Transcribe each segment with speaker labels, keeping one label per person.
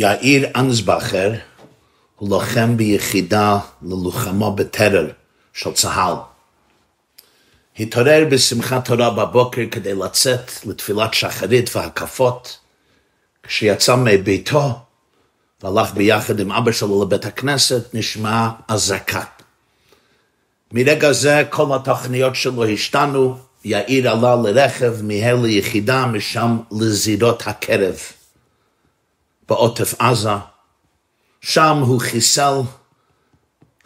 Speaker 1: יאיר אנסבכר הוא לוחם ביחידה ללוחמה בטרור של צה"ל. התעורר בשמחת תורה בבוקר כדי לצאת לתפילת שחרית והקפות. כשיצא מביתו והלך ביחד עם אבא שלו לבית הכנסת, נשמעה אזעקה. מרגע זה כל התוכניות שלו השתנו, יאיר עלה לרכב, מיהר ליחידה, משם לזירות הקרב. בעוטף עזה, שם הוא חיסל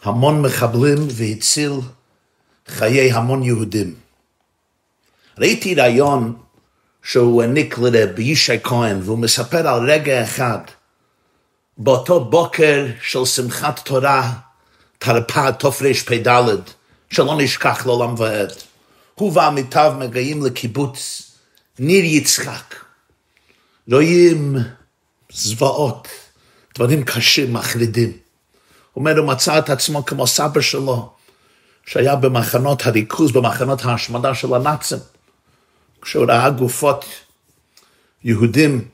Speaker 1: המון מחבלים והציל חיי המון יהודים. ראיתי רעיון שהוא העניק לרב ישי כהן, והוא מספר על רגע אחד, באותו בוקר של שמחת תורה, תרפ"א תרפ"ד, שלא נשכח לעולם ועד. הוא ועמיתיו מגיעים לקיבוץ ניר יצחק. רואים זוועות, דברים קשים, מחרידים. הוא אומר, הוא מצא את עצמו כמו סבא שלו, שהיה במחנות הריכוז, במחנות ההשמדה של הנאצים. כשהוא ראה גופות יהודים,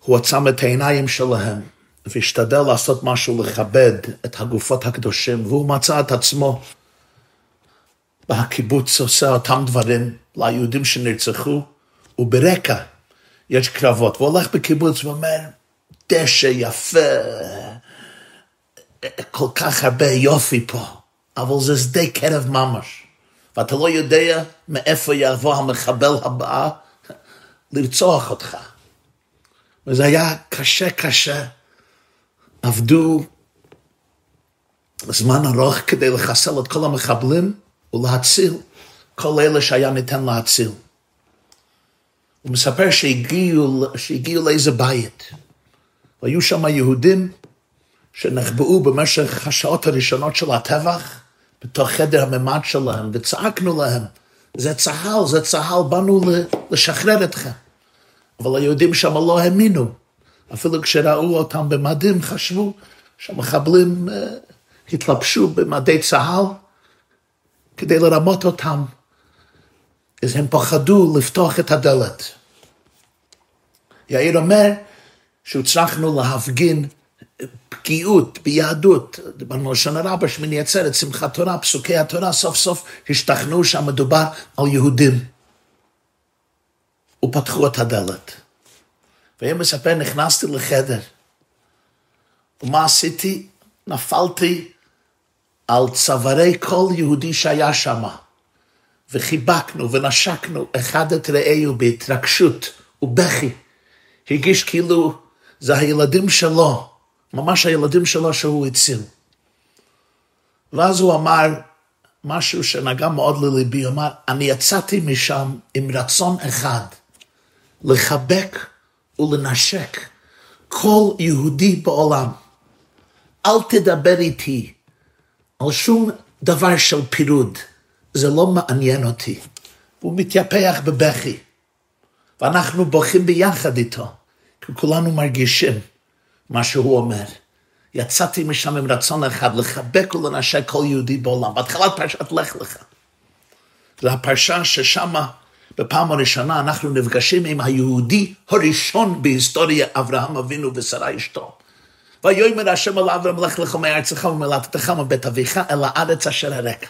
Speaker 1: הוא עצם את העיניים שלהם והשתדל לעשות משהו לכבד את הגופות הקדושים, והוא מצא את עצמו בקיבוץ עושה אותם דברים ליהודים שנרצחו, וברקע יש קרבות, והוא הולך בקיבוץ ואומר, דשא יפה, כל כך הרבה יופי פה, אבל זה שדה קרב ממש. ואתה לא יודע מאיפה יבוא המחבל הבא לרצוח אותך. וזה היה קשה קשה. עבדו זמן ארוך כדי לחסל את כל המחבלים ולהציל כל אלה שהיה ניתן להציל. הוא מספר שהגיעו, שהגיעו לאיזה בית, והיו שם יהודים שנחבאו במשך השעות הראשונות של הטבח, בתוך חדר הממד שלהם, וצעקנו להם, זה צה"ל, זה צה"ל, באנו לשחרר אתכם. אבל היהודים שם לא האמינו. אפילו כשראו אותם במדים, חשבו שהמחבלים uh, התלבשו במדי צה"ל כדי לרמות אותם. אז הם פחדו לפתוח את הדלת. יאיר אומר שהצלחנו להפגין פגיעות ביהדות, דיברנו לשון הרבה, שמיני עצרת, שמחת תורה, פסוקי התורה, סוף סוף השתכנעו שהמדובר על יהודים. ופתחו את הדלת. והם מספר, נכנסתי לחדר, ומה עשיתי? נפלתי על צווארי כל יהודי שהיה שם, וחיבקנו ונשקנו אחד את רעהו בהתרגשות ובכי. הרגיש כאילו זה הילדים שלו, ממש הילדים שלו שהוא הציל. ואז הוא אמר משהו שנגע מאוד לליבי, הוא אמר, אני יצאתי משם עם רצון אחד, לחבק ולנשק כל יהודי בעולם. אל תדבר איתי על שום דבר של פירוד, זה לא מעניין אותי. הוא מתייפח בבכי, ואנחנו בוכים ביחד איתו, כי כולנו מרגישים מה שהוא אומר. יצאתי משם עם רצון אחד, לחבק ולנשק כל יהודי בעולם. בהתחלת פרשת לך לך. זו הפרשה ששמה בפעם הראשונה אנחנו נפגשים עם היהודי הראשון בהיסטוריה, אברהם אבינו ושרה אשתו. ויאמר השם אל אברהם לך לך מארצך וממולדתך מבית אביך אל הארץ אשר הרקע.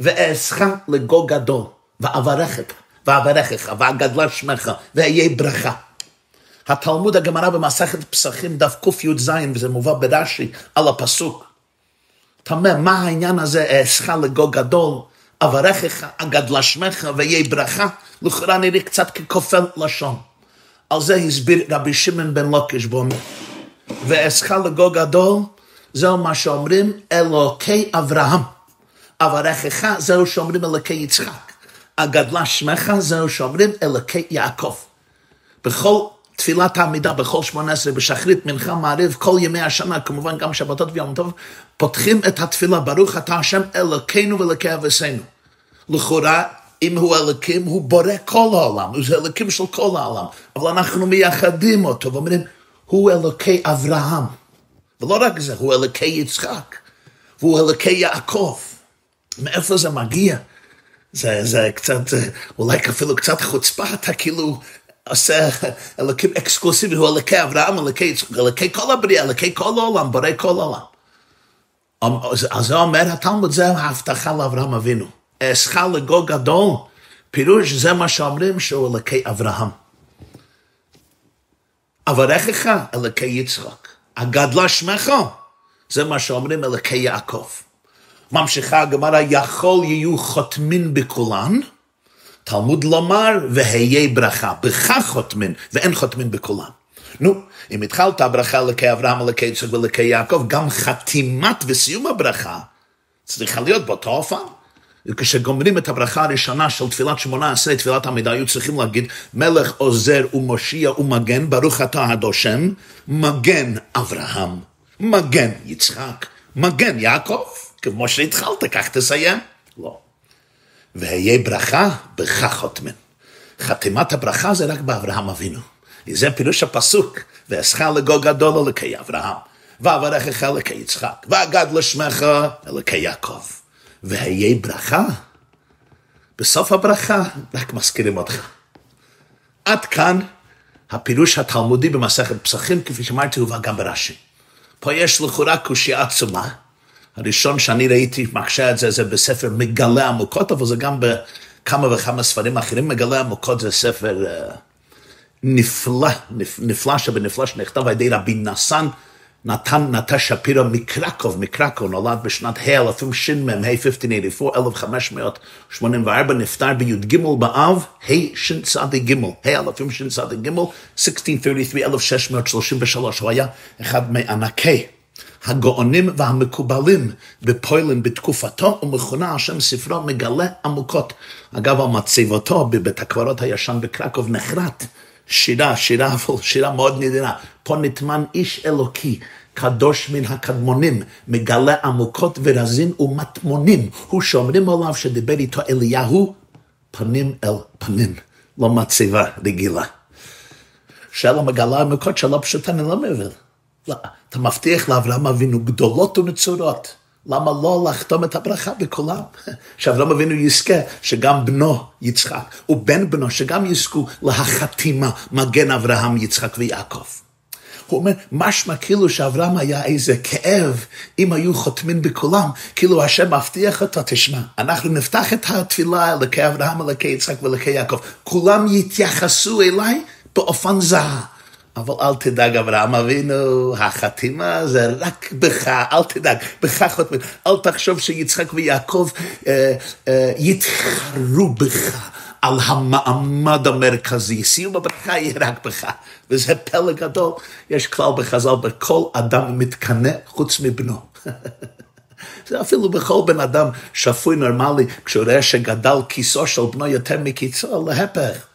Speaker 1: ואעשך לגו גדול, ואברכך, ואברכך, ואגדלה שמך, ואהיה ברכה. התלמוד הגמרא במסכת פסחים דף קי"ז, וזה מובא ברש"י על הפסוק. תמה, מה העניין הזה, אעשך לגו גדול, אברכך, אגדלה שמך, ויהיה ברכה? לכאורה נראה קצת ככופל לשון. על זה הסביר רבי שמעון בן לוקש ואומר, ואעשך לגו גדול, זהו מה שאומרים אלוקי אברהם. אברכך, זהו שאומרים אלוקי יצחק. הגדלה שמך, זהו שאומרים אלוקי יעקב. בכל תפילת העמידה בכל שמונה עשרה, בשחרית, מנחה, מעריב, כל ימי השנה, כמובן גם שבתות ויום טוב, פותחים את התפילה, ברוך אתה השם אלוקינו ואלוקי אבסינו. לכאורה, אם הוא אלוקים, הוא בורא כל העולם, הוא אלוקים של כל העולם, אבל אנחנו מייחדים אותו ואומרים, הוא אלוקי אברהם. ולא רק זה, הוא אלוקי יצחק, והוא אלוקי יעקב. מאיפה זה מגיע? זה, זה קצת, אולי אפילו קצת חוצפה, אתה כאילו עושה אלוקים אקסקלוסיבי, הוא אלוקי אברהם, אלוקי יצחק, אלוקי כל הבריאה, אלוקי כל העולם, בורא כל העולם. אז זה אומר התלמוד, זה ההבטחה לאברהם אבינו. אעשך לגו גדול, פירוש זה מה שאומרים שהוא אלוקי אברהם. אברכך אלוקי יצחק, הגדלה שמך, זה מה שאומרים אלוקי יעקב. ממשיכה הגמרא, יכול יהיו חותמין בכולן, תלמוד לומר, והיה ברכה. בך חותמין, ואין חותמין בכולן. נו, אם התחלת הברכה אלוקי אברהם, אלוקי יצחק ואלוקי יעקב, גם חתימת וסיום הברכה צריכה להיות באותו אופן. כשגומרים את הברכה הראשונה של תפילת שמונה עשרה, תפילת עמידה, היו צריכים להגיד, מלך עוזר ומושיע ומגן, ברוך אתה הדושם, מגן אברהם, מגן יצחק, מגן יעקב, כמו שהתחלת, כך תסיים. לא. והיה ברכה, בך חותמן. חתימת הברכה זה רק באברהם אבינו. זה פירוש הפסוק, ואעשך לגו גדול אלוקי אברהם, ואברכך אלוקי יצחק, ואגד לשמך אלוקי יעקב. והיה ברכה, בסוף הברכה רק מזכירים אותך. עד כאן הפירוש התלמודי במסכת פסחים, כפי שאמרתי, הובא גם ברש"י. פה יש לכאורה קושייה עצומה. הראשון שאני ראיתי מקשה את זה, זה בספר מגלה עמוקות, אבל זה גם בכמה וכמה ספרים אחרים. מגלה עמוקות זה ספר uh, נפלא, נפלא שבנפלא, שנכתב על ידי רבי נסן, נתן נטה שפירא מקרקוב, מקרקוב, נולד בשנת ה' אלפים ש"מ, ה' 1584, 1584, נפטר בי"ג באב, ה' ש"צ"ג, ה' אלפים ש"צ"ג, 1633, 1633, הוא היה אחד מענקי הגאונים והמקובלים בפוילן בתקופתו, ומכונה על שם ספרו מגלה עמוקות. אגב, על מצבתו בבית הקברות הישן בקרקוב נחרט. שירה, שירה, שירה מאוד נדירה. פה נטמן איש אלוקי, קדוש מן הקדמונים, מגלה עמוקות ורזין ומטמונים. הוא שאומרים עליו שדיבר איתו אליהו פנים אל פנים, לא מצבה רגילה. שאלה מגלה עמוקות שלא פשוט אני לא מבין. אתה מבטיח לאברהם אבינו גדולות ונצורות. למה לא לחתום את הברכה בכולם? שאברהם אבינו יזכה שגם בנו יצחק ובן בנו שגם יזכו להחתימה מגן אברהם, יצחק ויעקב. הוא אומר, משמע כאילו שאברהם היה איזה כאב אם היו חותמים בכולם, כאילו השם מבטיח אותו, תשמע, אנחנו נפתח את התפילה אלוקי אברהם, אלוקי יצחק ואלוקי יעקב, כולם יתייחסו אליי באופן זהה. אבל אל תדאג, אברהם אבינו, החתימה זה רק בך, אל תדאג, בך חותמים. אל תחשוב שיצחק ויעקב אה, אה, יתחרו בך. על המעמד המרכזי, סיום הברכה יהיה רק בך, וזה פלא גדול. יש כלל בחז"ל, בכל אדם מתקנא חוץ מבנו. זה אפילו בכל בן אדם שפוי נורמלי, כשהוא רואה שגדל כיסו של בנו יותר מקיצו, להפך.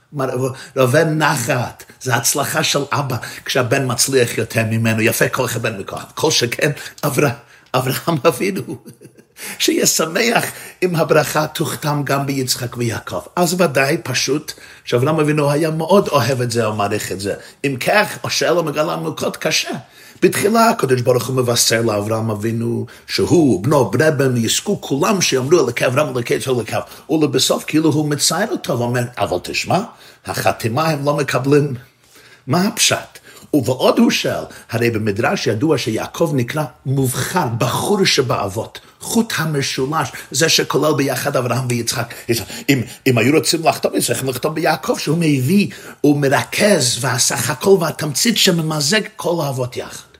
Speaker 1: ראובן נחת, זה הצלחה של אבא כשהבן מצליח יותר ממנו, יפה כל אחד בן מכוח, כל שכן אברהם, אברהם אבינו, שיהיה שמח אם הברכה תוכתם גם ביצחק ויעקב. אז ודאי פשוט שאברהם אבינו היה מאוד אוהב את זה או מעריך את זה. אם כך, השאלה מגלה מלכות קשה. בתחילה הקדוש ברוך הוא מבשר לאברהם אבינו שהוא, בנו, בני בן, יזכו כולם שיאמרו אלוקי אברהם אלוקי אלוקיו. ולבסוף כאילו הוא מצייר אותו ואומר, אבל תשמע, החתימה הם לא מקבלים. מה הפשט? ובעוד הוא שואל, הרי במדרש ידוע שיעקב נקרא מובחר, בחור שבאבות, חוט המשולש, זה שכולל ביחד אברהם ויצחק. אם, אם היו רוצים לחתום, צריכים לכתוב ביעקב, שהוא מביא, הוא מרכז, והסך הכל והתמצית שממזג כל האבות יחד.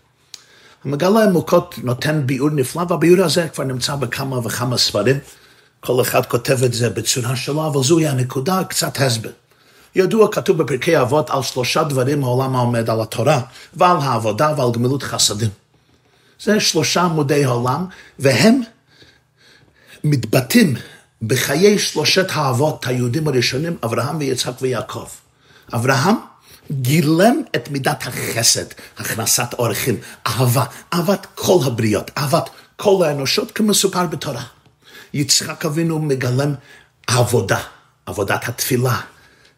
Speaker 1: המגלה עמוקות נותן ביאור נפלא, והביאור הזה כבר נמצא בכמה וכמה ספרים. כל אחד כותב את זה בצורה שלו, אבל זוהי הנקודה, קצת הסבר. ידוע, כתוב בפרקי אבות על שלושה דברים העולם העומד על התורה, ועל העבודה ועל גמילות חסדים. זה שלושה עמודי העולם, והם מתבטאים בחיי שלושת האבות היהודים הראשונים, אברהם ויצחק ויעקב. אברהם גילם את מידת החסד, הכנסת אורחים, אהבה, אהבת כל הבריות, אהבת כל האנושות, כמסופר בתורה. יצחק אבינו מגלם עבודה, עבודת התפילה,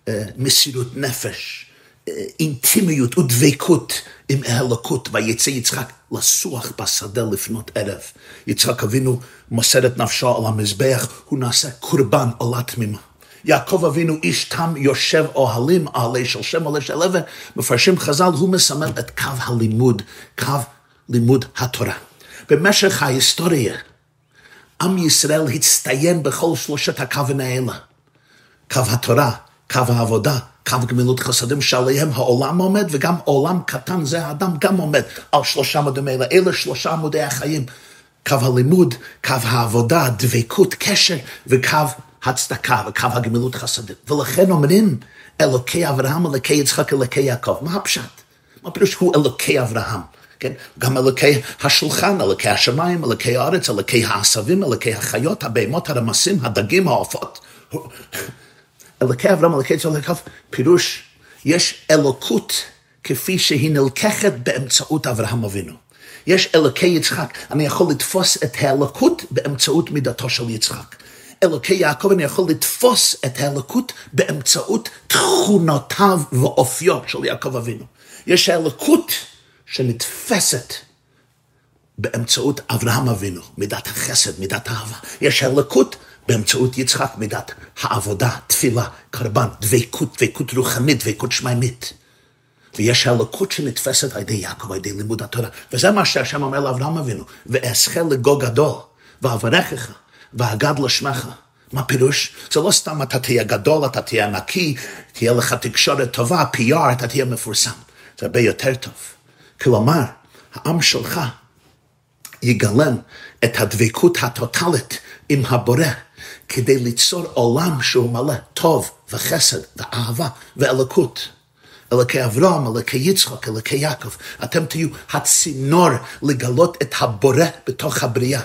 Speaker 1: אה, מסירות נפש, אה, אינטימיות ודבקות עם האלוקות, ויצא יצחק לסוח בשדה לפנות ערב. יצחק אבינו מוסר את נפשו על המזבח, הוא נעשה קורבן עולה תמימה. יעקב אבינו איש תם יושב אוהלים עלי של שם עלי של לב, מפרשים חז"ל, הוא מסמל את קו הלימוד, קו לימוד התורה. במשך ההיסטוריה, עם ישראל הצטיין בכל שלושת הקווים האלה. קו התורה, קו העבודה, קו גמילות חסדים שעליהם העולם עומד, וגם עולם קטן זה האדם גם עומד על שלושה עמודים האלה. אלה שלושה עמודי החיים. קו הלימוד, קו העבודה, דבקות, קשר, וקו הצדקה, וקו הגמילות חסדים. ולכן אומרים, אלוקי אברהם, אלוקי יצחק, אלוקי יעקב. מה הפשט? מה פירוש הוא אלוקי אברהם? כן? גם אלוקי השולחן, אלוקי השמיים, אלוקי הארץ, אלוקי העשבים, אלוקי החיות, הבהמות, הרמסים, הדגים, העופות. אלוקי אברהם, אלוקי יצחק, אלוקי יעקב, פירוש, יש אלוקות כפי שהיא נלקחת באמצעות אברהם אבינו. יש אלוקי יצחק, אני יכול לתפוס את האלוקות באמצעות מידתו של יצחק. אלוקי יעקב, אני יכול לתפוס את האלוקות באמצעות תכונותיו ואופיו של יעקב אבינו. יש האלוקות שנתפסת באמצעות אברהם אבינו, מידת החסד, מידת האהבה. יש האלוקות באמצעות יצחק, מידת העבודה, תפילה, קרבן, דבקות, דבקות רוחנית, דבקות שמימית. ויש האלוקות שנתפסת על ידי יעקב, על ידי לימוד התורה. וזה מה שהשם אומר לאברהם אבינו, ואזכה לגו גדול, ואברכך, ואגד לשמך. מה פירוש? זה לא סתם אתה תהיה גדול, אתה תהיה נקי, תהיה לך תקשורת טובה, PR, אתה תהיה מפורסם. זה הרבה יותר טוב. כלומר, העם שלך יגלם את הדבקות הטוטלית עם הבורא, כדי ליצור עולם שהוא מלא טוב וחסד ואהבה ואלוקות. אלוקי אברהם, אלוקי יצחק, אלוקי יעקב. אתם תהיו הצינור לגלות את הבורא בתוך הבריאה,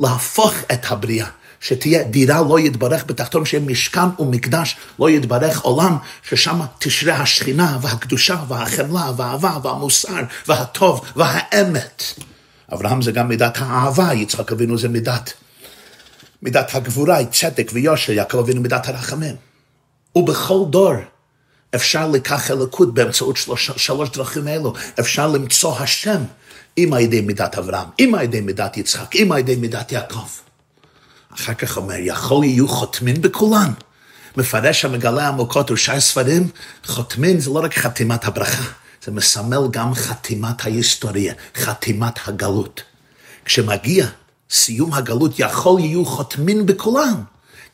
Speaker 1: להפוך את הבריאה. שתהיה דירה לא יתברך בתחתון, שיהיה משכן ומקדש לא יתברך עולם, ששם תשרה השכינה והקדושה והחמלה והאהבה והמוסר והטוב והאמת. אברהם זה גם מידת האהבה, יצחק אבינו זה מידת, מידת הגבורה, צדק ויושר, יעקב אבינו מידת הרחמים. ובכל דור אפשר לקח אלוקות באמצעות שלוש, שלוש דרכים אלו, אפשר למצוא השם עם הידי מידת אברהם, עם הידי מידת יצחק, עם הידי מידת יעקב. אחר כך אומר, יכול יהיו חותמים בכולן. מפרש המגלה עמוקות ושאר ספרים, חותמים זה לא רק חתימת הברכה, זה מסמל גם חתימת ההיסטוריה, חתימת הגלות. כשמגיע סיום הגלות, יכול יהיו חותמים בכולן.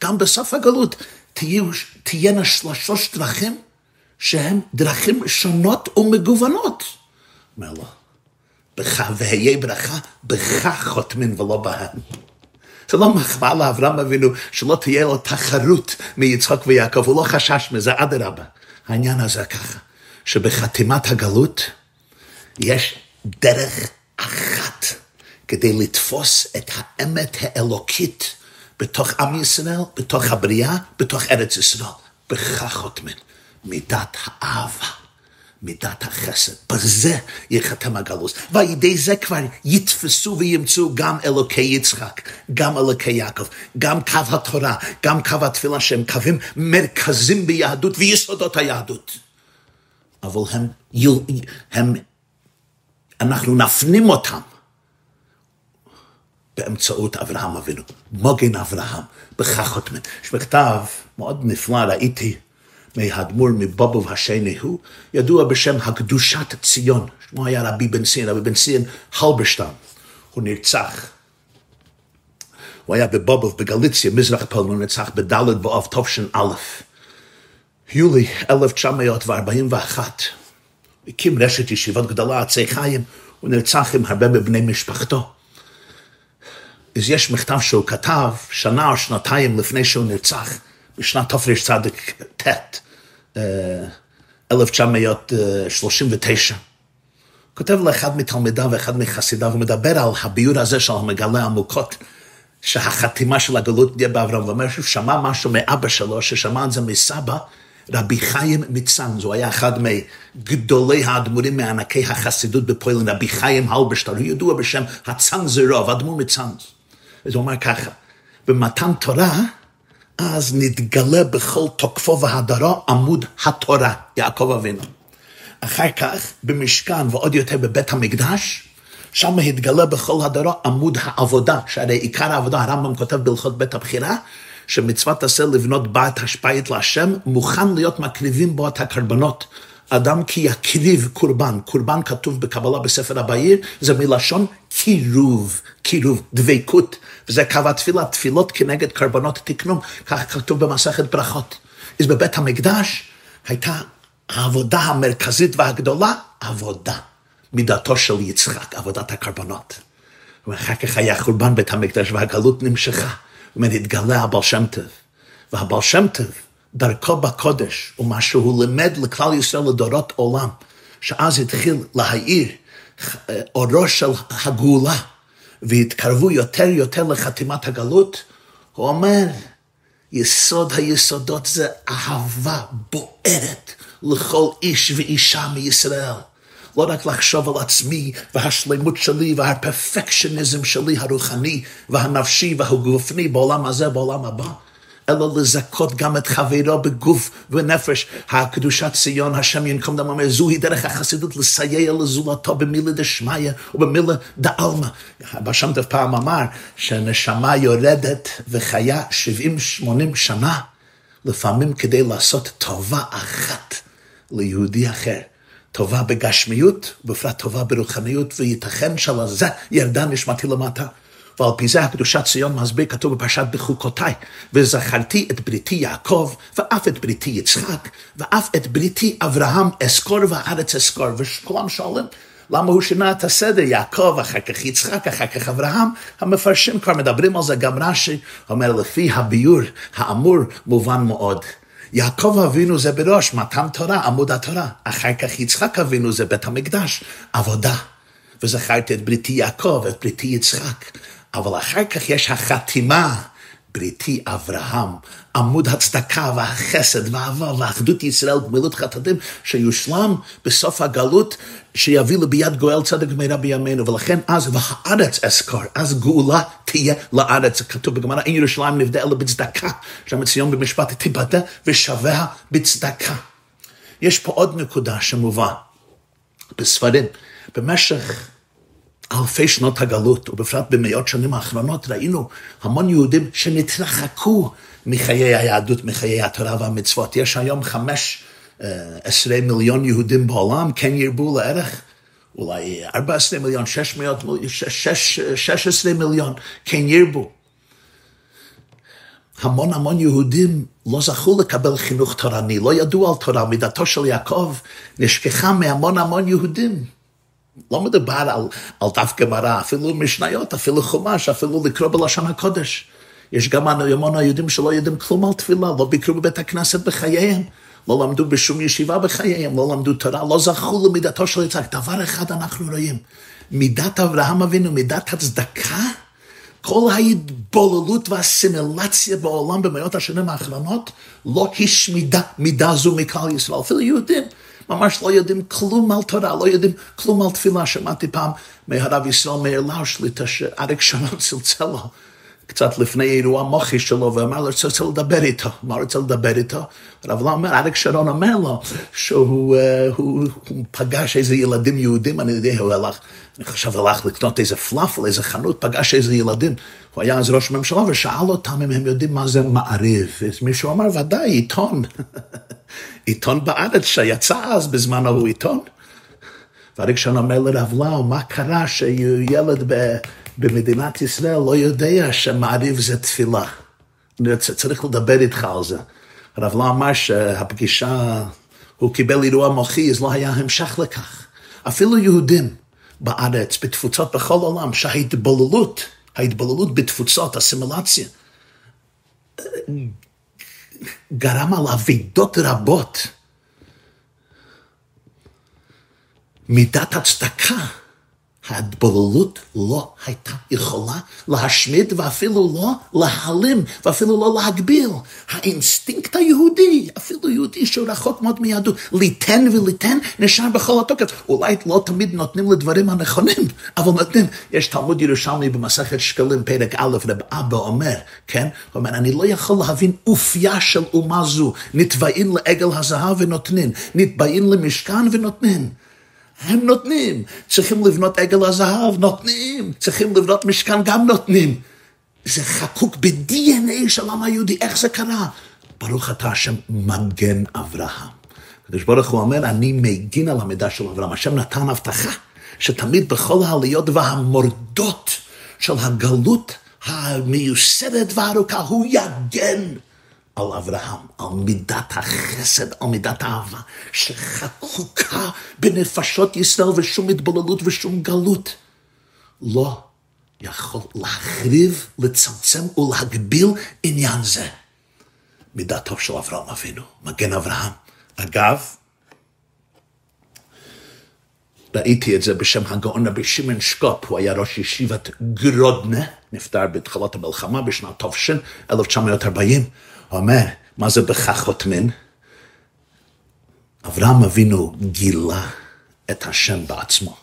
Speaker 1: גם בסוף הגלות תהיו, תהיינה שלוש דרכים שהן דרכים שונות ומגוונות. אומר לו, בך והיה ברכה, בך חותמים ולא בהם. זה לא מחמאה לאברהם אבינו שלא תהיה לו תחרות מיצחק ויעקב, הוא לא חשש מזה, אדרבה. העניין הזה ככה, שבחתימת הגלות יש דרך אחת כדי לתפוס את האמת האלוקית בתוך עם ישראל, בתוך הבריאה, בתוך ארץ ישראל. בכך חותמים. מידת האהבה, מידת החסד. בזה ייחתם הגלוס. ועל ידי זה כבר יתפסו וימצאו גם אלוקי יצחק, גם אלוקי יעקב, גם קו התורה, גם קו התפילה שהם קווים מרכזים ביהדות ויסודות היהדות. אבל הם, הם, אנחנו נפנים אותם באמצעות אברהם אבינו, מוגן אברהם, בכך חותמים. יש מכתב מאוד נפלא, ראיתי מהאדמו"ר מבובוב השני, הוא ידוע בשם הקדושת ציון. שמו היה רבי בן ציון, רבי בן ציון הלברשטיין. הוא נרצח. הוא היה בבובוב בגליציה, מזרח פולין, הוא נרצח בד' באב תש"א. יולי 1941. הקים רשת ישיבות גדולה, עצי חיים, הוא נרצח עם הרבה מבני משפחתו. אז יש מכתב שהוא כתב שנה או שנתיים לפני שהוא נרצח, בשנת תרצ"ט. 1939. כותב לאחד מתלמידיו ואחד מחסידיו, הוא מדבר על הביור הזה של המגלה עמוקות, שהחתימה של הגלות תהיה באברהם, ואומר שהוא שמע משהו מאבא שלו, ששמע את זה מסבא, רבי חיים מצאנז, הוא היה אחד מגדולי האדמו"רים מענקי החסידות בפולין, רבי חיים הלברשטר, הוא ידוע בשם הצאנזרוב, אדמו"ר מצאנז. אז הוא אומר ככה, במתן תורה, אז נתגלה בכל תוקפו והדרו עמוד התורה, יעקב אבינו. אחר כך במשכן ועוד יותר בבית המקדש, שם התגלה בכל הדרו עמוד העבודה, שהרי עיקר העבודה, הרמב"ם כותב בהלכות בית הבחירה, שמצוות עשה לבנות בית השפעת להשם, מוכן להיות מקריבים בו את הקרבנות. אדם כי יקריב קורבן, קורבן כתוב בקבלה בספר הבאיר, זה מלשון קירוב, קירוב, דבקות, וזה קו התפילה, תפילות כנגד קרבנות תקנום, כך כתוב במסכת ברכות. אז בבית המקדש הייתה העבודה המרכזית והגדולה, עבודה. מידתו של יצחק, עבודת הקרבנות. ואחר כך היה חורבן בית המקדש והגלות נמשכה. זאת התגלה הבעל שם טוב. והבעל שם טוב, דרכו בקודש, ומה שהוא לימד לכלל ישראל לדורות עולם, שאז התחיל להאיר אורו של הגאולה, והתקרבו יותר יותר לחתימת הגלות, הוא אומר, יסוד היסודות זה אהבה בוערת לכל איש ואישה מישראל. לא רק לחשוב על עצמי והשלמות שלי והפרפקשניזם שלי הרוחני והנפשי והגופני בעולם הזה, בעולם הבא. אלא לזכות גם את חברו בגוף ונפש. הקדושת ציון, השם ינקום דם אומר, זוהי דרך החסידות לסייע לזולתו במילה דשמיא ובמילה דעלמא. בשם טוב פעם אמר שנשמה יורדת וחיה 70-80 שנה, לפעמים כדי לעשות טובה אחת ליהודי אחר. טובה בגשמיות, ובפרט טובה ברוחניות, וייתכן שעל זה ירדה נשמתי למטה. ועל פי זה הקדושת ציון מסביר, כתוב בפרשת בחוקותיי, וזכרתי את בריתי יעקב, ואף את בריתי יצחק, ואף את בריתי אברהם אזכור והארץ אזכור. וכולם שואלים, למה הוא שינה את הסדר? יעקב, אחר כך יצחק, אחר כך אברהם. המפרשים כבר מדברים על זה, גם רש"י אומר, לפי הביור האמור, מובן מאוד. יעקב אבינו זה בראש, מתן תורה, עמוד התורה. אחר כך יצחק אבינו זה בית המקדש, עבודה. וזכרתי את בריתי יעקב, את בריתי יצחק. אבל אחר כך יש החתימה, בריתי אברהם, עמוד הצדקה והחסד והאהבה ואחדות ישראל, גמילות חטאים, שיושלם בסוף הגלות, שיביא לביאת גואל צדק ומהרה בימינו, ולכן אז, והארץ אזכור, אז גאולה תהיה לארץ, כתוב בגמרא, אין ירושלים נבדה אלא בצדקה, שם ציון במשפט תיבדה ושביה בצדקה. יש פה עוד נקודה שמובא בספרים, במשך אלפי שנות הגלות, ובפרט במאות שנים האחרונות, ראינו המון יהודים שנתרחקו מחיי היהדות, מחיי התורה והמצוות. יש היום חמש אה, עשרה מיליון יהודים בעולם, כן ירבו לערך אולי 14 מיליון, 600, 16 מיליון, כן ירבו. המון המון יהודים לא זכו לקבל חינוך תורני, לא ידעו על תורה, מידתו של יעקב נשכחה מהמון המון יהודים. לא מדובר על, על דף גמרא, אפילו משניות, אפילו חומש, אפילו לקרוא בלשון הקודש. יש גם המון היהודים שלא יודעים כלום על תפילה, לא ביקרו בבית הכנסת בחייהם, לא למדו בשום ישיבה בחייהם, לא למדו תורה, לא זכו למידתו של יצחק. דבר אחד אנחנו רואים, מידת אברהם אבינו, מידת הצדקה, כל ההתבוללות והסימילציה בעולם במאות השנים האחרונות לא השמידה מידה זו מכלל ישראל, אפילו יהודים. ממש לא יודעים כלום על תורה, לא יודעים כלום על תפילה. שמעתי פעם מהרב ישראל מאיר לאו שליטה שאריק שרון צלצל לו קצת לפני אירוע מוחי שלו, ואמר לו, רוצה לדבר איתו. מה רוצה לדבר איתו? הרב לאו אומר, אריק שרון אומר לו שהוא uh, הוא, הוא פגש איזה ילדים יהודים, אני יודע, הוא הלך, אני חושב הלך לקנות איזה פלאפל, איזה חנות, פגש איזה ילדים. הוא היה אז ראש ממשלה ושאל אותם אם הם יודעים מה זה מעריב. אז מישהו אמר, ודאי, עיתון. עיתון בארץ שיצא אז בזמן ההוא עיתון. ואריק שרון אומר לרב לאו, מה קרה שילד ב... במדינת ישראל לא יודע שמעריב זה תפילה. אני צריך לדבר איתך על זה. הרב לא אמר שהפגישה, הוא קיבל אירוע מוחי, אז לא היה המשך לכך. אפילו יהודים בארץ, בתפוצות בכל העולם, שההתבוללות, ההתבוללות בתפוצות, אסימילציה, גרם על אבידות רבות. מידת הצדקה ההתבוללות לא הייתה יכולה להשמיד ואפילו לא להעלים ואפילו לא להגביל. האינסטינקט היהודי, אפילו יהודי שהוא רחוק מאוד מיהדות, ליתן וליתן נשאר בכל התוקף. אולי לא תמיד נותנים לדברים הנכונים, אבל נותנים. יש תלמוד ירושלמי במסכת שקלים פרק א', רב אבא אומר, כן? הוא אומר, אני לא יכול להבין אופייה של אומה זו. נתבעים לעגל הזהב ונותנים, נתבעים למשכן ונותנים. הם נותנים. צריכים לבנות עגל הזהב, נותנים. צריכים לבנות משכן, גם נותנים. זה חקוק ב-DNA של העם היהודי, איך זה קרה? ברוך אתה השם מגן אברהם. הקדוש ברוך הוא אומר, אני מגין על המידע של אברהם. השם נתן הבטחה שתמיד בכל העליות והמורדות של הגלות המיוסדת והארוכה, הוא יגן על אברהם, על מידת החסד, על מידת האהבה, שחקוקה בנפשות ישראל ושום התבוללות ושום גלות. לא יכול להחריב, לצמצם ולהגביל עניין זה. מידתו של אברהם אבינו, מגן אברהם. אגב, ראיתי את זה בשם הגאון רבי שמעון שקופ, הוא היה ראש ישיבת גרודנה, נפטר בתחילת המלחמה בשנת תופשין, 1940. אומר, מה זה בכך חותמין? אברהם אבינו גילה את השם בעצמו.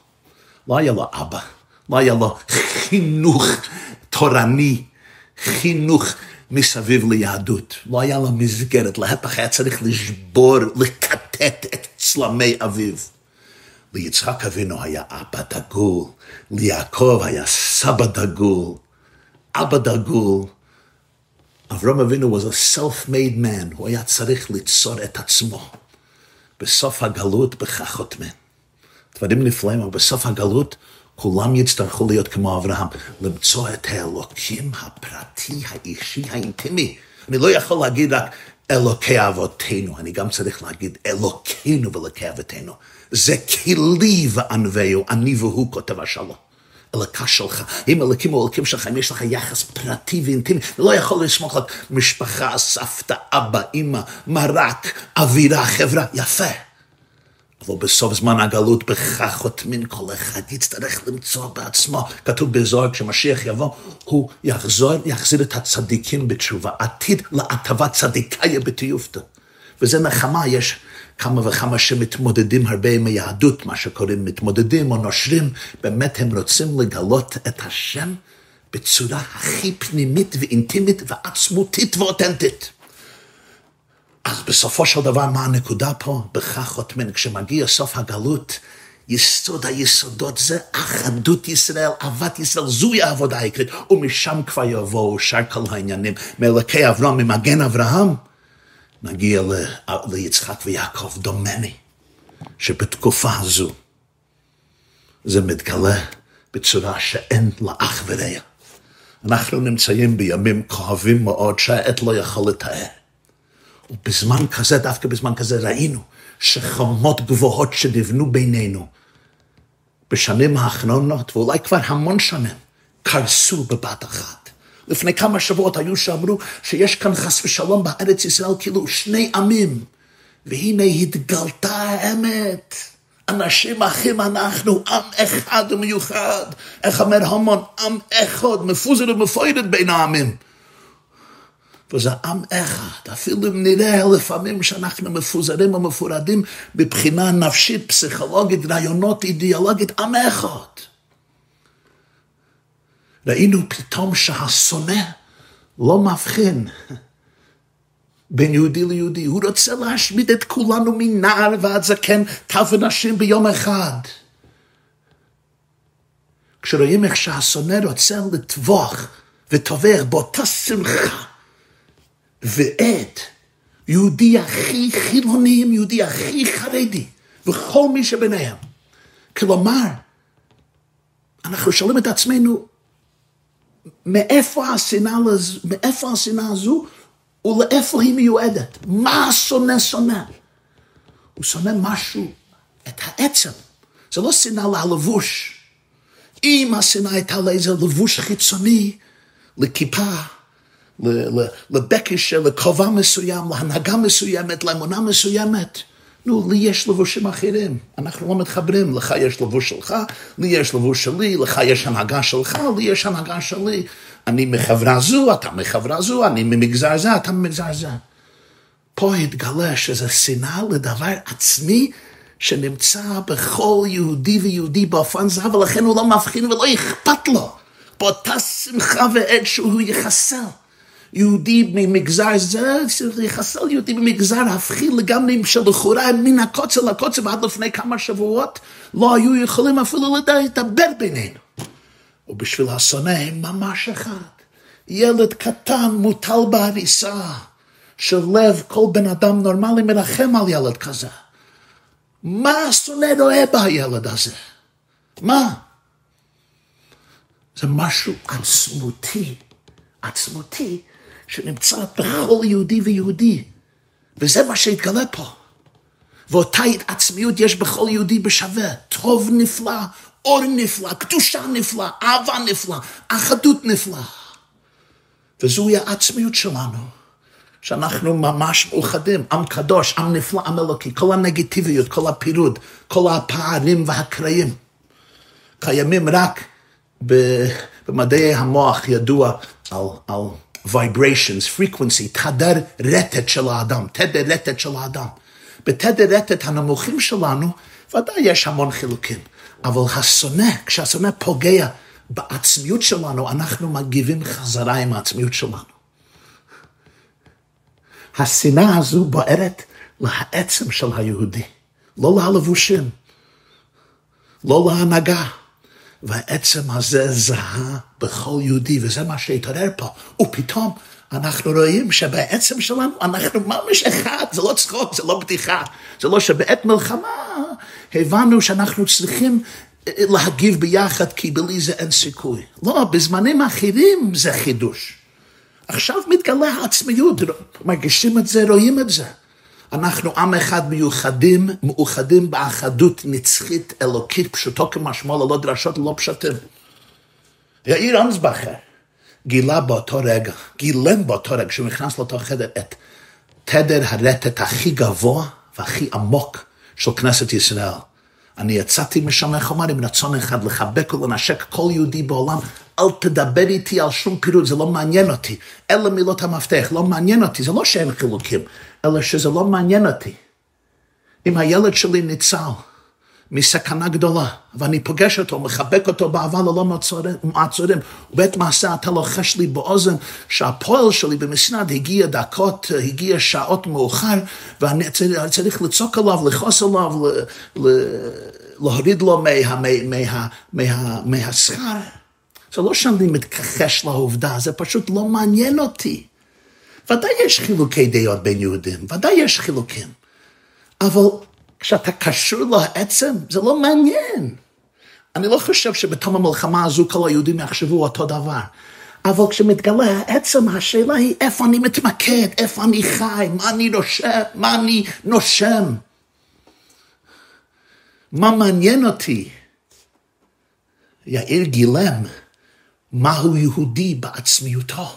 Speaker 1: לא היה לו אבא, לא היה לו חינוך תורני, חינוך מסביב ליהדות. לא היה לו מסגרת, להפך היה צריך לשבור, לקטט את צלמי אביו. ליצחק אבינו היה אבא דגול, ליעקב היה סבא דגול, אבא דגול. אברהם אבינו was a self-made man, הוא היה צריך ליצור את עצמו. בסוף הגלות בכך חותמים. דברים נפלאים, אבל בסוף הגלות כולם יצטרכו להיות כמו אברהם, למצוא את האלוקים הפרטי, האישי, האינטימי. אני לא יכול להגיד רק אלוקי אבותינו, אני גם צריך להגיד אלוקינו ואלוקי אבותינו. זה כלי וענווהו, אני והוא כותב השלום. אלוקה שלך, אם אלוקים הוא אלוקים שלך, אם יש לך יחס פרטי ואינטימי, לא יכול לסמוך על משפחה, סבתא, אבא, אימא, מרק, אווירה, חברה, יפה. אבל בסוף זמן הגלות בכך חותמים כל אחד יצטרך למצוא בעצמו. כתוב בזוהר, כשמשיח יבוא, הוא יחזור, יחזיר את הצדיקים בתשובה. עתיד להטבת צדיקאיה בתיופתא. וזה נחמה, יש כמה וכמה שמתמודדים הרבה עם היהדות, מה שקוראים מתמודדים או נושרים, באמת הם רוצים לגלות את השם בצורה הכי פנימית ואינטימית ועצמותית ואותנטית. אז בסופו של דבר, מה הנקודה פה? בכך חותמים, כשמגיע סוף הגלות, יסוד היסודות זה אחדות ישראל, אהבת ישראל, זוהי העבודה העיקרית, ומשם כבר יבואו שאר כל העניינים, מאלוקי אברהם, ממגן אברהם, נגיע ל, ליצחק ויעקב, דומני, שבתקופה הזו זה מתגלה בצורה שאין לה אח ורע. אנחנו נמצאים בימים כואבים מאוד שהעת לא יכול לתאר. ובזמן כזה, דווקא בזמן כזה, ראינו שחומות גבוהות שנבנו בינינו בשנים האחרונות, ואולי כבר המון שנים, קרסו בבת אחת. לפני כמה שבועות היו שאמרו שיש כאן חס ושלום בארץ ישראל כאילו שני עמים, והנה התגלתה האמת. אנשים אחים אנחנו, עם אחד ומיוחד. איך אומר המון, עם אחד, מפוזר ומפוידת בין העמים. וזה עם אחד. אפילו אם נראה לפעמים שאנחנו מפוזרים ומפורדים מבחינה נפשית, פסיכולוגית, רעיונות, אידיאולוגית, עם אחד. ראינו פתאום שהשונא לא מבחין בין יהודי ליהודי. הוא רוצה להשמיד את כולנו מנער ועד זקן, טף ונשים ביום אחד. כשרואים איך שהשונא רוצה לטבוח וטובח באותה שמחה ועד, יהודי הכי חילוני יהודי הכי חרדי, וכל מי שביניהם. כלומר, אנחנו שואלים את עצמנו, מאיפה השנאה, הזו ולאיפה היא מיועדת? מה השונא שונא? הוא שונא משהו, את העצם. זה לא שנאה ללבוש. אם השנאה הייתה לאיזה לבוש חיצוני, לכיפה, לבקש, לכובע מסוים, להנהגה מסוימת, לאמונה מסוימת. נו, לי יש לבושים אחרים, אנחנו לא מתחברים, לך יש לבוש שלך, לי יש לבוש שלי, לך יש הנהגה שלך, לי יש הנהגה שלי. אני מחברה זו, אתה מחברה זו, אני ממגזר זה, אתה ממגזר זה. פה התגלה שזה שנאה לדבר עצמי שנמצא בכל יהודי ויהודי באופן זה, ולכן הוא לא מבחין ולא אכפת לו. באותה שמחה ועד שהוא יחסל. יהודי ממגזר זה, צריך לחסל יהודי ממגזר הפכי לגמרי שלכאורה מן הקוצר לקוצר ועד לפני כמה שבועות לא היו יכולים אפילו לדבר בינינו. ובשביל השונא הם ממש אחד. ילד קטן מוטל בהריסה, שלב כל בן אדם נורמלי מרחם על ילד כזה. מה השונא רואה בילד הזה? מה? זה משהו עצמותי, עצמותי, שנמצא בכל יהודי ויהודי, וזה מה שהתגלה פה. ואותה עצמיות יש בכל יהודי בשווה, טוב נפלא, אור נפלא, קדושה נפלא, אהבה נפלא, אחדות נפלא. וזוהי העצמיות שלנו, שאנחנו ממש מאוחדים, עם קדוש, עם נפלא, עם אלוקי, כל הנגטיביות, כל הפירוד, כל הפערים והקרעים, קיימים רק במדעי המוח ידוע על, על vibrations, frequency, תדר רטט של האדם, תדר רטט של האדם. בתדר רטט הנמוכים שלנו, ודאי יש המון חילוקים, אבל השונא, כשהשונא פוגע בעצמיות שלנו, אנחנו מגיבים חזרה עם העצמיות שלנו. השנאה הזו בוערת לעצם של היהודי, לא ללבושים, לא להנהגה. והעצם הזה זהה בכל יהודי, וזה מה שהתעורר פה. ופתאום אנחנו רואים שבעצם שלנו אנחנו ממש אחד, זה לא צחוק, זה לא בדיחה. זה לא שבעת מלחמה הבנו שאנחנו צריכים אה, להגיב ביחד, כי בלי זה אין סיכוי. לא, בזמנים אחרים זה חידוש. עכשיו מתגלה העצמיות, מרגישים את זה, רואים את זה. אנחנו עם אחד מיוחדים, מאוחדים באחדות נצחית אלוקית, פשוטו כמשמעו, ללא דרשות, ללא פשטים. יאיר אנסבכר גילה באותו רגע, גילם באותו רגע, כשהוא נכנס לאותו חדר, את תדר הרטט הכי גבוה והכי עמוק של כנסת ישראל. אני יצאתי משם, איך אמר, עם רצון אחד לחבק ולנשק כל יהודי בעולם, אל תדבר איתי על שום פירוט, זה לא מעניין אותי. אלה מילות המפתח, לא מעניין אותי, זה לא שאין חילוקים, אלא שזה לא מעניין אותי. אם הילד שלי ניצל מסכנה גדולה, ואני פוגש אותו, מחבק אותו באהבה ללא מעצורים, ובעת מעשה אתה לוחש לי באוזן שהפועל שלי במשרד הגיע דקות, הגיע שעות מאוחר, ואני צריך, צריך לצעוק עליו, לכעוס עליו, להוריד לו מה, מה, מה, מה, מהשכר. זה לא שאני מתכחש לעובדה, זה פשוט לא מעניין אותי. ודאי יש חילוקי דעות בין יהודים, ודאי יש חילוקים. אבל כשאתה קשור לעצם, זה לא מעניין. אני לא חושב שבתום המלחמה הזו כל היהודים יחשבו אותו דבר. אבל כשמתגלה העצם, השאלה היא איפה אני מתמקד, איפה אני חי, מה אני נושם, מה אני נושם. מה מעניין אותי? יאיר גילם מהו יהודי בעצמיותו.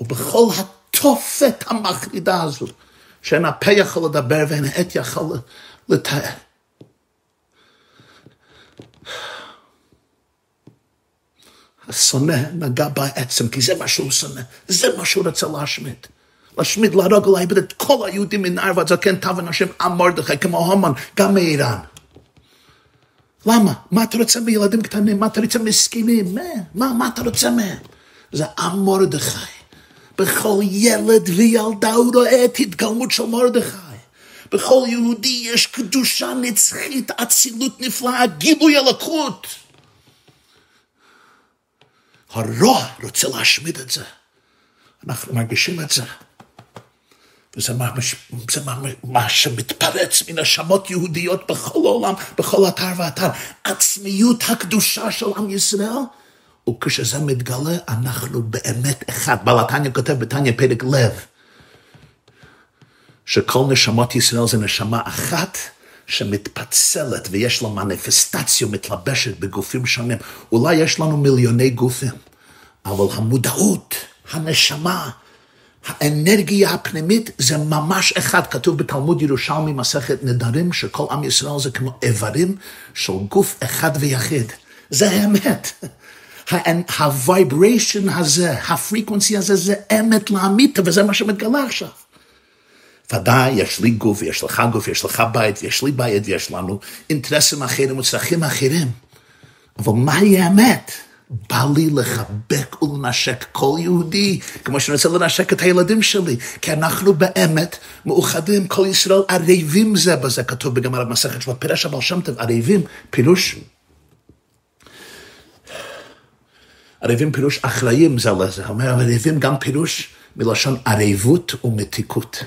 Speaker 1: ובכל התופת המחרידה הזו, שאין הפה יכול לדבר ואין העת יכול לתאר. השונא נגע בעצם, כי זה מה שהוא שונא, זה מה שהוא רצה להשמיד. להשמיד, להרוג, להיבד את כל היהודים מנער ועד זקן תו ונשים עם מרדכי, כמו המן, גם מאיראן. למה? מה אתה רוצה מילדים קטנים? מה אתה רוצה מסכנים? מה? מה, מה אתה רוצה מהם? זה עם מרדכי. בכל ילד וילדה הוא רואה את התגלמות של מרדכי. בכל יהודי יש קדושה נצחית, אצילות נפלאה, גיבוי אלוקות. הרוע רוצה להשמיד את זה. אנחנו מרגישים את זה. וזה מה, זה מה, מה שמתפרץ מנשמות יהודיות בכל העולם, בכל אתר ואתר. עצמיות הקדושה של עם ישראל וכשזה מתגלה, אנחנו באמת אחד. בעל התניא כותב בתניא פרק לב, שכל נשמות ישראל זה נשמה אחת שמתפצלת ויש לה מניפסטציה מתלבשת בגופים שונים. אולי יש לנו מיליוני גופים, אבל המודעות, הנשמה, האנרגיה הפנימית זה ממש אחד, כתוב בתלמוד ירושלמי מסכת נדרים, שכל עם ישראל זה כמו איברים של גוף אחד ויחיד. זה האמת. ה vibration הזה, ה frequency הזה, זה אמת לאמיתה, וזה מה שמתגלה עכשיו. ודאי, יש לי גוף, יש לך גוף, יש לך בית, יש לי בית, יש לנו אינטרסים אחרים וצרכים אחרים. אבל מהי האמת? בא לי לחבק ולנשק כל יהודי, כמו שאני רוצה לנשק את הילדים שלי, כי אנחנו באמת מאוחדים, כל ישראל ערבים זה בזה, כתוב בגמר המסכת של הפרש הבעל שם טוב, ערבים, פירוש ערבים פירוש אחראים זה לזה, אומר ערבים גם פירוש מלשון ערבות ומתיקות.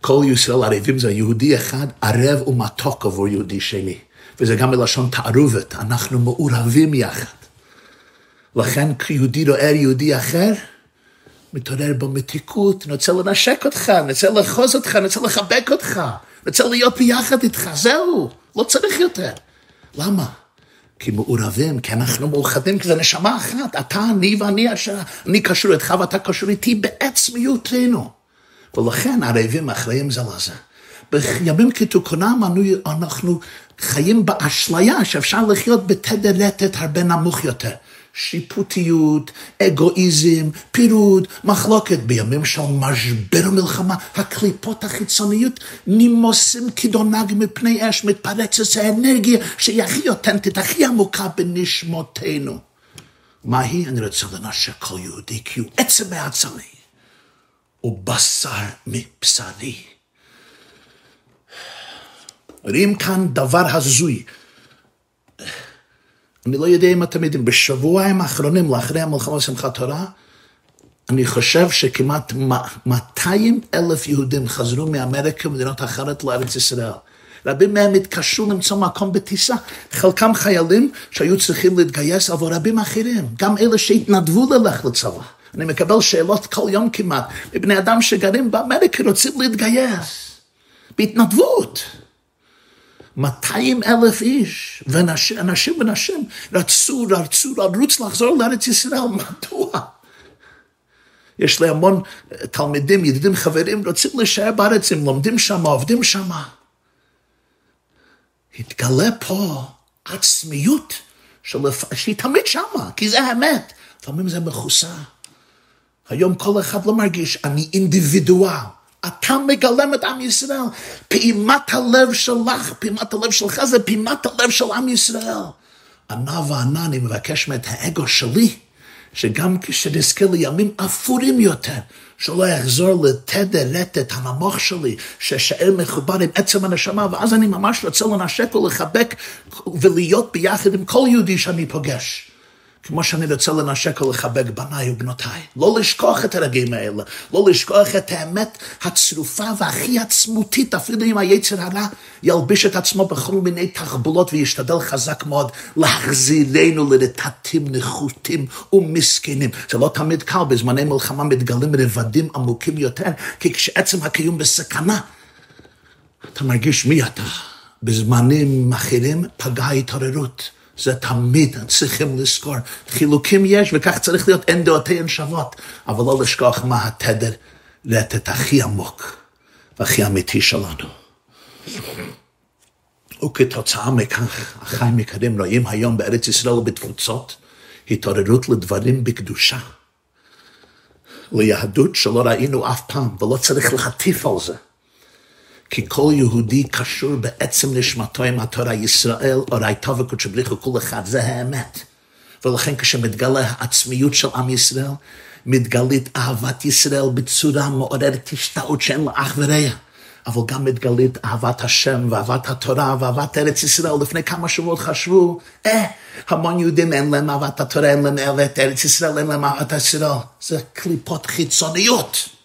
Speaker 1: כל ישראל ערבים זה יהודי אחד ערב ומתוק עבור יהודי שני. וזה גם מלשון תערובת, אנחנו מעורבים יחד. לכן כשיהודי רואה יהודי אחר, מתעורר בו מתיקות, אני רוצה לנשק אותך, אני רוצה לאחוז אותך, אני רוצה לחבק אותך, אני רוצה להיות ביחד איתך, זהו, לא צריך יותר. למה? כי מעורבים, כי אנחנו מאוחדים, כי זה נשמה אחת, אתה, אני ואני אני קשור איתך ואתה קשור איתי בעצמיותנו. ולכן ערבים אחראים זה לזה. בימים כתוקונם אנחנו חיים באשליה שאפשר לחיות בתדר רטט הרבה נמוך יותר. שיפוטיות, אגואיזם, פירוד, מחלוקת. בימים של משבר ומלחמה, הקליפות החיצוניות נימוסים כדונג מפני אש, מתפרצת האנרגיה שהיא הכי אותנטית, הכי עמוקה בנשמותינו. מהי? אני רוצה לנשק כל יהודי, כי הוא עצם מעצמי, הוא בשר מבשרי. רואים כאן דבר הזוי. אני לא יודע אם אתם יודעים, בשבועיים האחרונים לאחרי המלחמה שמחת תורה, אני חושב שכמעט 200 אלף יהודים חזרו מאמריקה ומדינות אחרות לארץ ישראל. רבים מהם התקשו למצוא מקום בטיסה. חלקם חיילים שהיו צריכים להתגייס עבור רבים אחרים, גם אלה שהתנדבו ללך לצבא. אני מקבל שאלות כל יום כמעט מבני אדם שגרים באמריקה רוצים להתגייס, בהתנדבות. 200 אלף איש, ואנשים ונשים רצו, רצו לרוץ לחזור לארץ ישראל, מדוע? יש לי המון תלמידים, ידידים, חברים, רוצים להישאר בארץ, הם לומדים שם, עובדים שם. התגלה פה עצמיות שלפ... שהיא תמיד שמה, כי זה האמת. לפעמים זה מכוסה. היום כל אחד לא מרגיש, אני אינדיבידואל. אתה מגלם את עם ישראל. פעימת הלב שלך, פעימת הלב שלך זה פעימת הלב של עם ישראל. ענה וענה, אני מבקש מאת האגו שלי, שגם כשנזכה לימים אפורים יותר, שלא יחזור לתדר רטט הנמוך שלי, ששאר מחובר עם עצם הנשמה, ואז אני ממש רוצה לנשק ולחבק ולהיות ביחד עם כל יהודי שאני פוגש. כמו שאני רוצה לנשק ולחבק בניי ובנותיי. לא לשכוח את הרגעים האלה, לא לשכוח את האמת הצרופה והכי עצמותית, אפילו אם היצר הרע ילביש את עצמו בכל מיני תחבולות וישתדל חזק מאוד להחזירנו לרטטים נחותים ומסכנים. זה לא תמיד קל, בזמני מלחמה מתגלים רבדים עמוקים יותר, כי כשעצם הקיום בסכנה, אתה מרגיש מי אתה. בזמנים אחרים פגעה התעוררות. זה תמיד צריכים לזכור. חילוקים יש וכך צריך להיות, אין דעותיהן שוות, אבל לא לשכוח מה התדר רטט הכי עמוק והכי אמיתי שלנו. וכתוצאה מכך, החיים יקרים רואים היום בארץ ישראל ובתפוצות התעוררות לדברים בקדושה. ליהדות שלא ראינו אף פעם, ולא צריך להטיף על זה. כי כל יהודי קשור בעצם נשמתו עם התורה ישראל, אורייתו וקודשו בריחו כל אחד, זה האמת. ולכן כשמתגלה העצמיות של עם ישראל, מתגלית אהבת ישראל בצורה מעוררת השתאות שאין לה אח ורע. אבל גם מתגלית אהבת השם ואהבת התורה ואהבת ארץ ישראל. לפני כמה שבועות חשבו, אה, המון יהודים אין להם אהבת התורה, אין להם אהבת ארץ ישראל, אין להם אהבת ישראל. זה קליפות חיצוניות.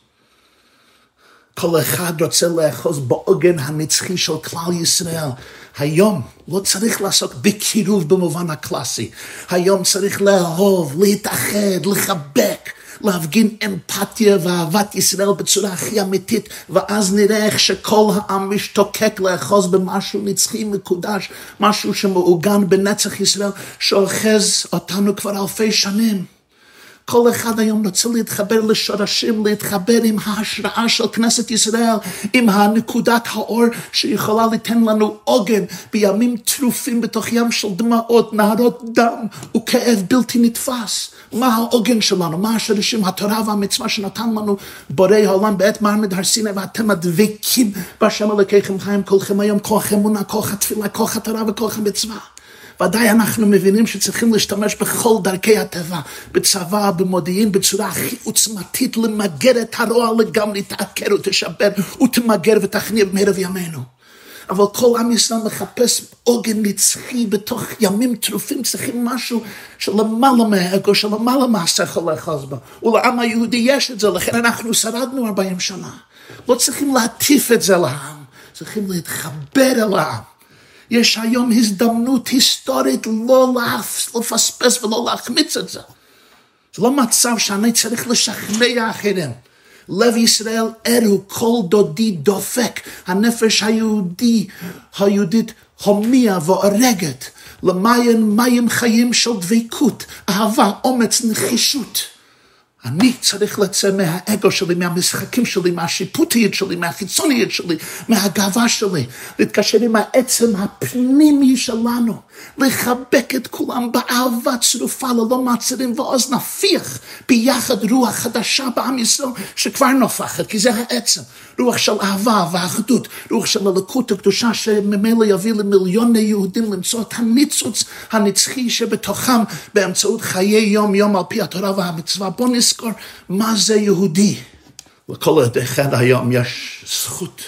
Speaker 1: כל אחד רוצה לאחוז בעוגן הנצחי של כלל ישראל. היום לא צריך לעסוק בקירוב במובן הקלאסי. היום צריך לאהוב, להתאחד, לחבק, להפגין אמפתיה ואהבת ישראל בצורה הכי אמיתית, ואז נראה איך שכל העם משתוקק לאחוז במשהו נצחי מקודש, משהו שמעוגן בנצח ישראל, שאוחז אותנו כבר אלפי שנים. כל אחד היום רוצה להתחבר לשורשים, להתחבר עם ההשראה של כנסת ישראל, עם הנקודת האור שיכולה ליתן לנו עוגן בימים טרופים בתוך ים של דמעות, נהרות דם וכאב בלתי נתפס. מה העוגן שלנו? מה השורשים, התורה והמצווה שנתן לנו בורא העולם בעת מעמד הר סיני, ואתם הדבקים בהשם אלוקיכם חיים כולכם היום, כוח אמונה, כוח התפילה, כוח התורה וכוח המצווה. ודאי אנחנו מבינים שצריכים להשתמש בכל דרכי הטבע, בצבא, במודיעין, בצורה הכי עוצמתית, למגר את הרוע לגמרי, תעקר ותשבר ותמגר ותכניע במהרב ימינו. אבל כל עם ישראל מחפש עוגן נצחי בתוך ימים טרופים, צריכים משהו שלמעלה מהאגו, שלמעלה מהשכל לאחוז בו. ולעם היהודי יש את זה, לכן אנחנו שרדנו 40 שנה. לא צריכים להטיף את זה לעם, צריכים להתחבר אל העם. יש היום הזדמנות היסטורית לא לפספס ולא להחמיץ את זה. זה לא מצב שאני צריך לשכנע אחרים. לב ישראל ערו, כל דודי דופק, הנפש היהודי, היהודית הומייה והורגת, למים מים חיים של דבקות, אהבה, אומץ, נחישות. אני צריך לצאת מהאגו שלי, מהמשחקים שלי, מהשיפוטיות שלי, מהחיצוניות שלי, מהגאווה שלי, להתקשר עם העצם הפנימי שלנו, לחבק את כולם באהבה צרופה ללא מעצרים ועוז נפיח ביחד רוח חדשה בעם ישראל שכבר נופחת, כי זה העצם, רוח של אהבה ואחדות, רוח של הלקות הקדושה שממילא יביא למיליוני יהודים למצוא את הניצוץ הנצחי שבתוכם באמצעות חיי יום יום על פי התורה והמצווה. בוא נזכור מה זה יהודי. לכל אחד היום יש זכות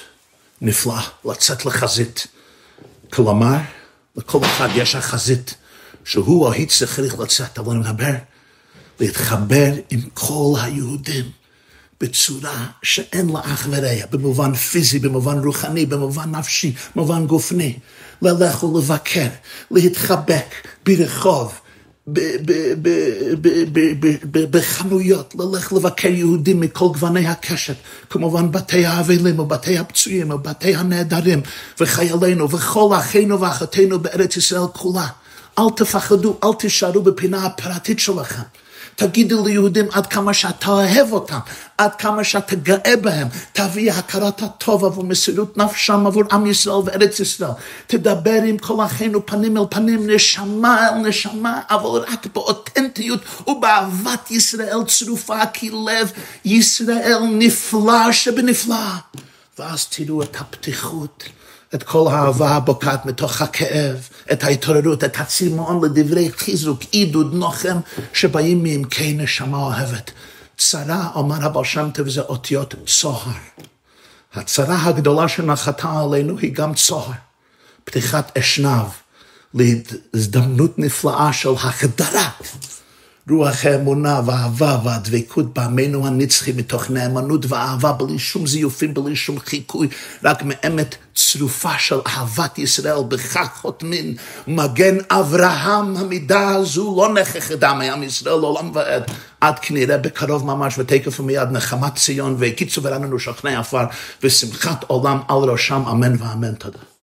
Speaker 1: נפלאה לצאת לחזית. כלומר, לכל אחד יש החזית שהוא או היא צריך לצאת, אבל אני מדבר להתחבר עם כל היהודים בצורה שאין לה אח ורע, במובן פיזי, במובן רוחני, במובן נפשי, במובן גופני. ללך ולבקר, להתחבק ברחוב, בחנויות, ללך לבקר יהודים מכל גווני הקשת, כמובן בתי האבלים ובתי הפצועים ובתי הנעדרים וחיילינו וכל אחינו ואחיותינו בארץ ישראל כולה. אל תפחדו, אל תישארו בפינה הפרטית שלכם. תגידו ליהודים עד כמה שאתה אוהב אותם, עד כמה שאתה גאה בהם, תביא הכרת הטוב עבור מסירות נפשם עבור עם ישראל וארץ ישראל. תדבר עם כל אחינו פנים אל פנים, נשמה אל נשמה, אבל רק באותנטיות ובאהבת ישראל צרופה, כי לב ישראל נפלא שבנפלא. ואז תראו את הפתיחות. את כל האהבה הבוקעת מתוך הכאב, את ההתעוררות, את הצימון לדברי חיזוק, עידוד, נוחם, שבאים מעמקי נשמה אוהבת. צרה, אומר הבעל שם טוב, זה אותיות צוהר. הצרה הגדולה שנחתה עלינו היא גם צוהר. פתיחת אשנב להזדמנות נפלאה של החדרה רוח האמונה והאהבה והדבקות בעמנו הנצחי מתוך נאמנות ואהבה בלי שום זיופים, בלי שום חיקוי, רק מאמת צרופה של אהבת ישראל, בכך חותמים. מגן אברהם, המידה הזו לא נכחדה מעם ישראל לעולם ועד, עד כנראה בקרוב ממש ותקף ומיד נחמת ציון והקיצו ורננו שכני עפר ושמחת עולם על ראשם, אמן ואמן, תודה.